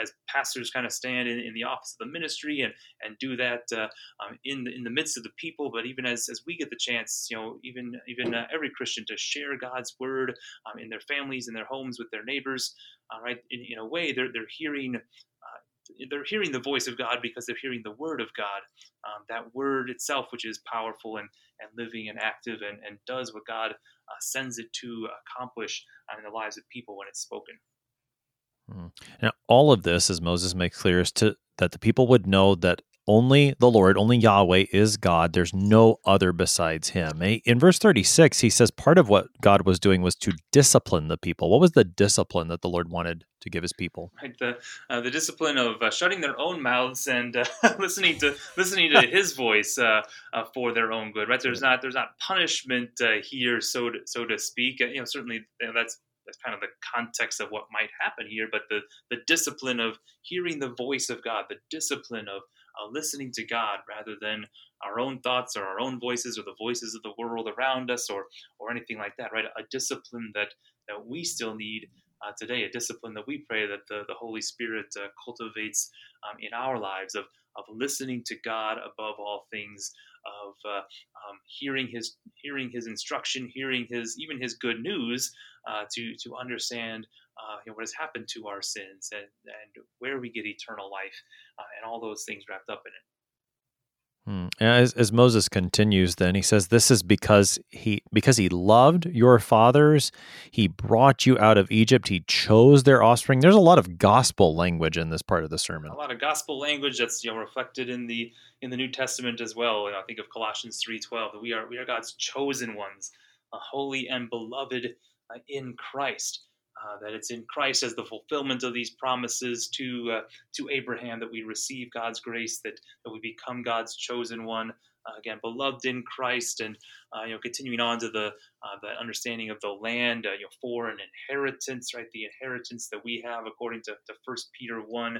as pastors kind of stand in, in, the office of the ministry and and do that uh, um, in the, in the midst of the people. But even as, as we get the chance, you know, even even uh, every Christian to share God's word um, in their families, in their homes, with their neighbors, uh, right? In, in, a way, they're they're hearing. They're hearing the voice of God because they're hearing the word of God. Um, that word itself, which is powerful and, and living and active and, and does what God uh, sends it to accomplish uh, in the lives of people when it's spoken. Mm. Now, all of this, as Moses makes clear, is to that the people would know that only the Lord, only Yahweh is God. There's no other besides Him. In verse 36, he says part of what God was doing was to discipline the people. What was the discipline that the Lord wanted to give His people? Right, the uh, the discipline of uh, shutting their own mouths and uh, <laughs> listening to <laughs> listening to His voice uh, uh, for their own good. Right? There's not there's not punishment uh, here, so to, so to speak. you know, certainly you know, that's that's kind of the context of what might happen here. But the the discipline of hearing the voice of God, the discipline of uh, listening to God rather than our own thoughts or our own voices or the voices of the world around us or or anything like that. Right, a discipline that that we still need. Uh, today, a discipline that we pray that the, the Holy Spirit uh, cultivates um, in our lives of, of listening to God above all things, of uh, um, hearing his hearing his instruction, hearing his even his good news, uh, to to understand uh, you know, what has happened to our sins and and where we get eternal life, uh, and all those things wrapped up in it. Hmm. As, as Moses continues, then he says, "This is because he because he loved your fathers. He brought you out of Egypt. He chose their offspring." There's a lot of gospel language in this part of the sermon. A lot of gospel language that's you know reflected in the in the New Testament as well. I think of Colossians three twelve that we are we are God's chosen ones, holy and beloved uh, in Christ. Uh, that it's in Christ as the fulfillment of these promises to uh, to Abraham that we receive God's grace, that, that we become God's chosen one. Uh, again, beloved in Christ, and uh, you know, continuing on to the uh, the understanding of the land, you know, for an inheritance, right? The inheritance that we have, according to, First Peter one,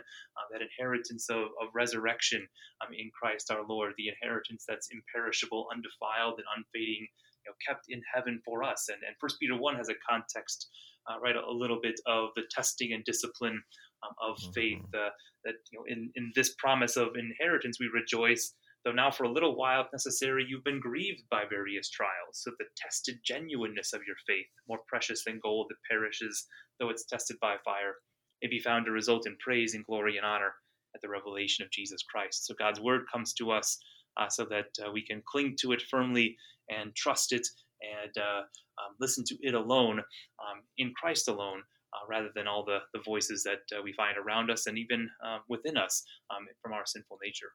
that inheritance of, of resurrection um, in Christ our Lord, the inheritance that's imperishable, undefiled, and unfading know, kept in heaven for us. And, and First Peter 1 has a context, uh, right, a, little bit of the testing and discipline um, of mm-hmm. faith. Uh, that, you know, in, in this promise of inheritance, we rejoice, though now for a little while, if necessary, you've been grieved by various trials. So the tested genuineness of your faith, more precious than gold that perishes, though it's tested by fire, may be found to result in praise and glory and honor at the revelation of Jesus Christ. So God's word comes to us uh, so that uh, we can cling to it firmly and trust it and uh, um, listen to it alone um, in Christ alone. Uh, rather than all the, the voices that uh, we find around us and even uh, within us um, from our sinful nature.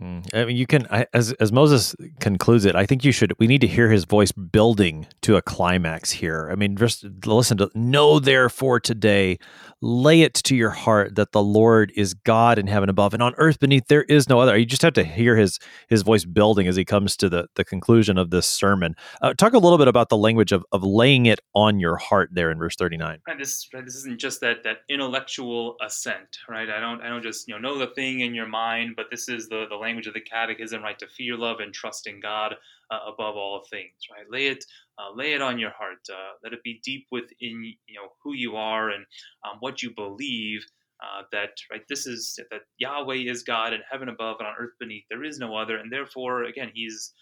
Mm. I mean, you can, as as Moses concludes it, I think you should. We need to hear his voice building to a climax here. I mean, just listen to know therefore today, lay it to your heart that the Lord is God in heaven above and on earth beneath. There is no other. You just have to hear his his voice building as he comes to the the conclusion of this sermon. Uh, talk a little bit about the language of of laying it on your heart there in verse thirty nine. Right. This right, this isn't just that that intellectual assent, right? I don't I don't just you know know the thing in your mind, but this is the the language of the catechism, right? To fear, love, and trust in God uh, above all things, right? Lay it, uh, lay it on your heart. Uh, let it be deep within, you know, who you are and um, what you believe. Uh, that right, this is that Yahweh is God in heaven above and on earth beneath. There is no other, and therefore, again, He's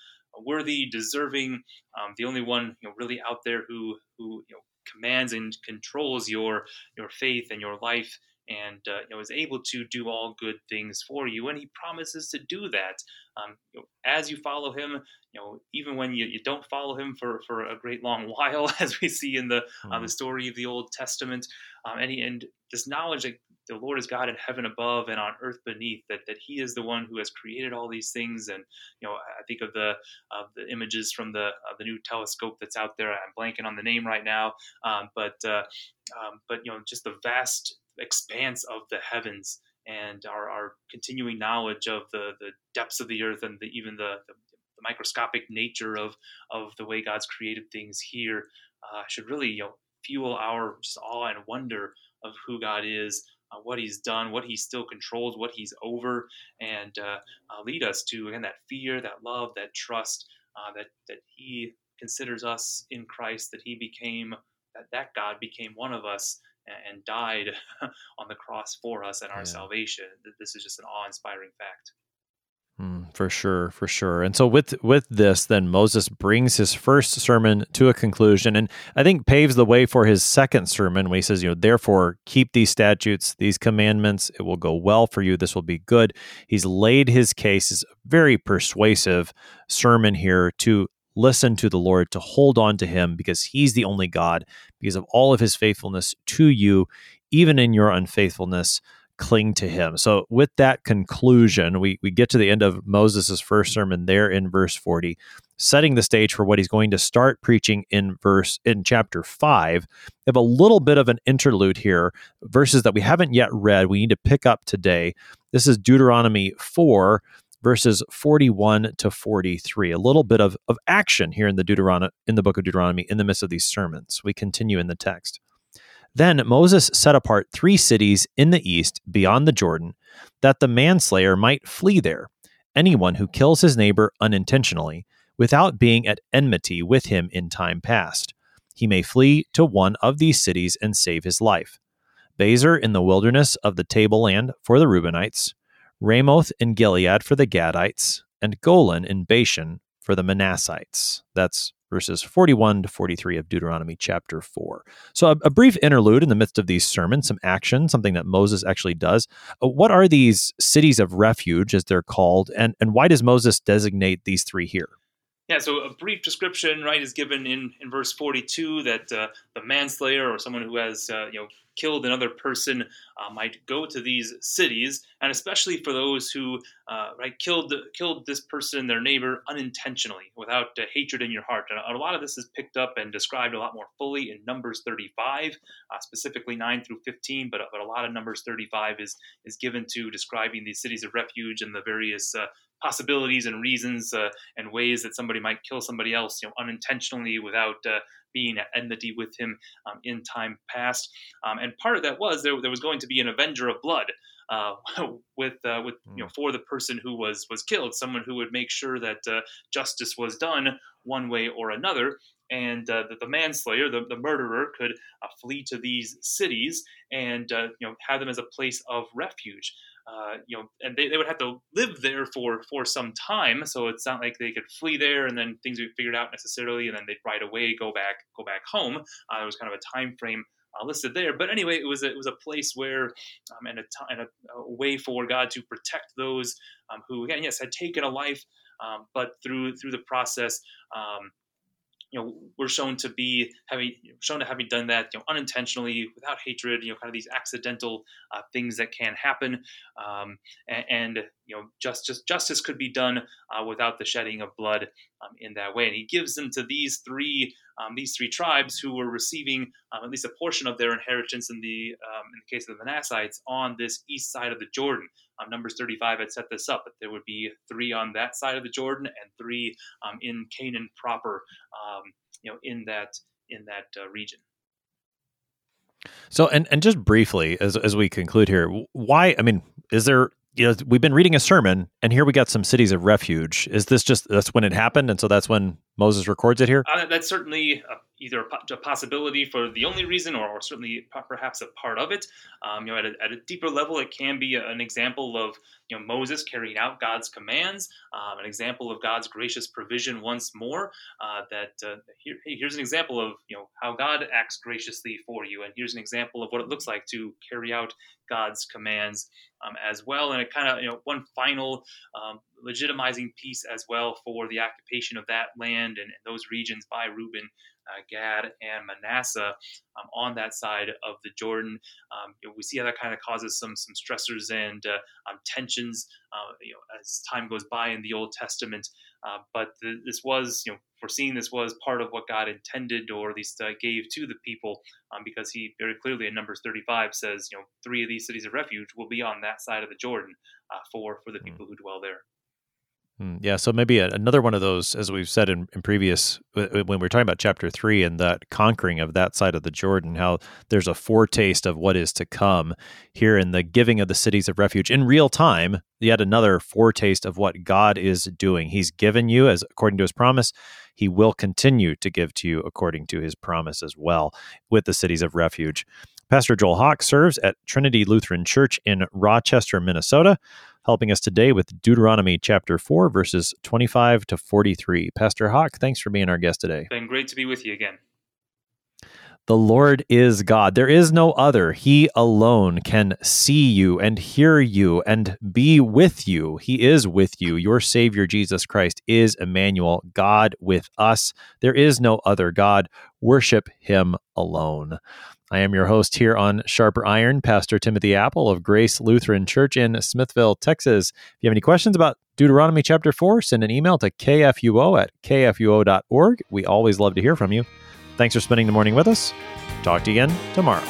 worthy, deserving, um, the only one you know really out there who who you know commands and controls your your faith and your life and uh, you know is able to do all good things for you and he promises to do that um, you know, as you follow him you know even when you, you don't follow him for, for a great long <laughs> while as we see in the mm. uh, the story of the old testament um, and, he, and this knowledge that the lord is god in heaven above and on earth beneath that, that he is the one who has created all these things and you know i think of the of the images from the uh, the new telescope that's out there i'm blanking on the name right now um, but uh, um, but you know just the vast expanse of the heavens and our, our continuing knowledge of the, the depths of the earth and the, even the, the, the, microscopic nature of, of the way God's created things here uh, should really you know, fuel our just awe and wonder of who God is uh, what He's done, what He still controls, what He's over, and uh, uh, lead us to again that fear, that love, that trust uh, that that He considers us in Christ, that He became that that God became one of us and, died <laughs> on the cross for us and our yeah. salvation. This is just an awe-inspiring fact. Mm, for sure, for sure. And so with with this, then Moses brings his first sermon to a conclusion, and I think paves the way for his second sermon when he says, you know, therefore keep these statutes, these commandments. It will go well for you. This will be good. He's laid his case, is very persuasive sermon here to listen to the Lord, to hold on to Him because He's the only God, because of all of His faithfulness to you, even in your unfaithfulness cling to him. So with that conclusion, we, we get to the end of Moses' first sermon there in verse 40, setting the stage for what he's going to start preaching in verse in chapter 5. We have a little bit of an interlude here, verses that we haven't yet read. We need to pick up today. This is Deuteronomy 4 verses 41 to 43 a little bit of, of action here in the deuteronomy in the book of deuteronomy in the midst of these sermons. We continue in the text. Then Moses set apart three cities in the east beyond the Jordan, that the manslayer might flee there, anyone who kills his neighbor unintentionally, without being at enmity with him in time past. He may flee to one of these cities and save his life. Bezer in the wilderness of the tableland for the Reubenites, Ramoth in Gilead for the Gadites, and Golan in Bashan for the Manassites. That's verses 41 to 43 of Deuteronomy chapter 4. So, a, a, brief interlude in the midst of these sermons, some action, something that Moses actually does. Uh, what are these cities of refuge, as they're called, and, and why does Moses designate these three here? Yeah, so a brief description, right, is given in, in verse 42 that uh, the manslayer or someone who has, uh, you know, killed another person uh, might go to these cities, and especially for those who uh, right killed killed this person, their neighbor, unintentionally, without uh, hatred in your heart. And a lot of this is picked up and described a lot more fully in Numbers 35, uh, specifically 9 through 15. But but a lot of Numbers 35 is is given to describing these cities of refuge and the various uh, possibilities and reasons uh, and ways that somebody might kill somebody else, you know, unintentionally without uh, being at enmity with him um, in time past. Um, and part of that was there, there was going to be an avenger of blood. Uh, <laughs> with uh, with you know hmm. for the person who was was killed, someone who would make sure that uh, justice was done one way or another, and uh, that the manslayer, the, the murderer, could uh, flee to these cities and uh, you know have them as a place of refuge uh, you know, and they, they would have to live there for for some time. So it's not like they could flee there and then things would be figured out necessarily, and then they'd right away go back go back home. Uh, there was kind of a time frame uh, listed there. But anyway, it was a, it was a place where um, and, a, and a, a, way for God to protect those um, who again yes had taken a life, um, but through through the process. You know, we're shown to be having shown to having done that, you know, unintentionally, without hatred. You know, kind of these accidental uh, things that can happen, um, and, and, you know, justice justice could be done uh, without the shedding of blood um, in that way. And he gives them to these three um, these three tribes who were receiving um, at least a portion of their inheritance in the um, in the case of the Manassites on this east side of the Jordan. Um, Numbers 35 had set this up that there would be three on that side of the Jordan and three um, in Canaan proper, you know, in that in that uh, region. So, and and just briefly, as as we conclude here, why? I mean, is there you know, we've been reading a sermon, and here we got some cities of refuge. Is this just that's when it happened, and so that's when Moses records it here? Uh, that's certainly a, either a, possibility for the only reason, or, or certainly perhaps a part of it. Um, you know, at a, at a, deeper level, it can be an example of you know Moses carrying out God's commands, um, an example of God's gracious provision once more. Uh, that uh, here, here's an example of you know how God acts graciously for you, and here's an example of what it looks like to carry out God's commands um, as well. And it kind of, you know, one final um, legitimizing piece as well for the occupation of that land and, and those regions by Reuben, uh, Gad, and Manasseh um, on that side of the Jordan. Um, you know, we see how that kind of causes some some stressors and uh, um, tensions, uh, you know, as time goes by in the Old Testament. Uh, but the, this was, you know, foreseeing this was part of what God intended, or at least uh, gave to the people, um, because He very clearly in Numbers 35 says, you know, three of these cities of refuge will be on that side of the Jordan uh, for for the hmm. people who dwell there. Mm, yeah, so maybe a, another one of those, as we've said in, in previous, when we are talking about chapter three and that conquering of that side of the Jordan, how there's a foretaste of what is to come here in the giving of the cities of refuge in real time. Yet another foretaste of what God is doing. He's given you, as according to His promise, He will continue to give to you according to His promise as well with the cities of refuge. Pastor Joel Hawk serves at Trinity Lutheran Church in Rochester, Minnesota helping us today with Deuteronomy chapter 4, verses 25 to 43. Pastor Hawk, thanks for being our guest today. Been great to be with you again. The Lord is God. There is no other. He alone can see you and hear you and be with you. He is with you. Your Savior, Jesus Christ, is Emmanuel, God with us. There is no other God. Worship Him alone. I am your host here on Sharper Iron, Pastor Timothy Appel of Grace Lutheran Church in Smithville, Texas. If you have any questions about Deuteronomy chapter 4, send an email to kfuo at kfuo.org. We always love to hear from you. Thanks for spending the morning with us. Talk to you again tomorrow.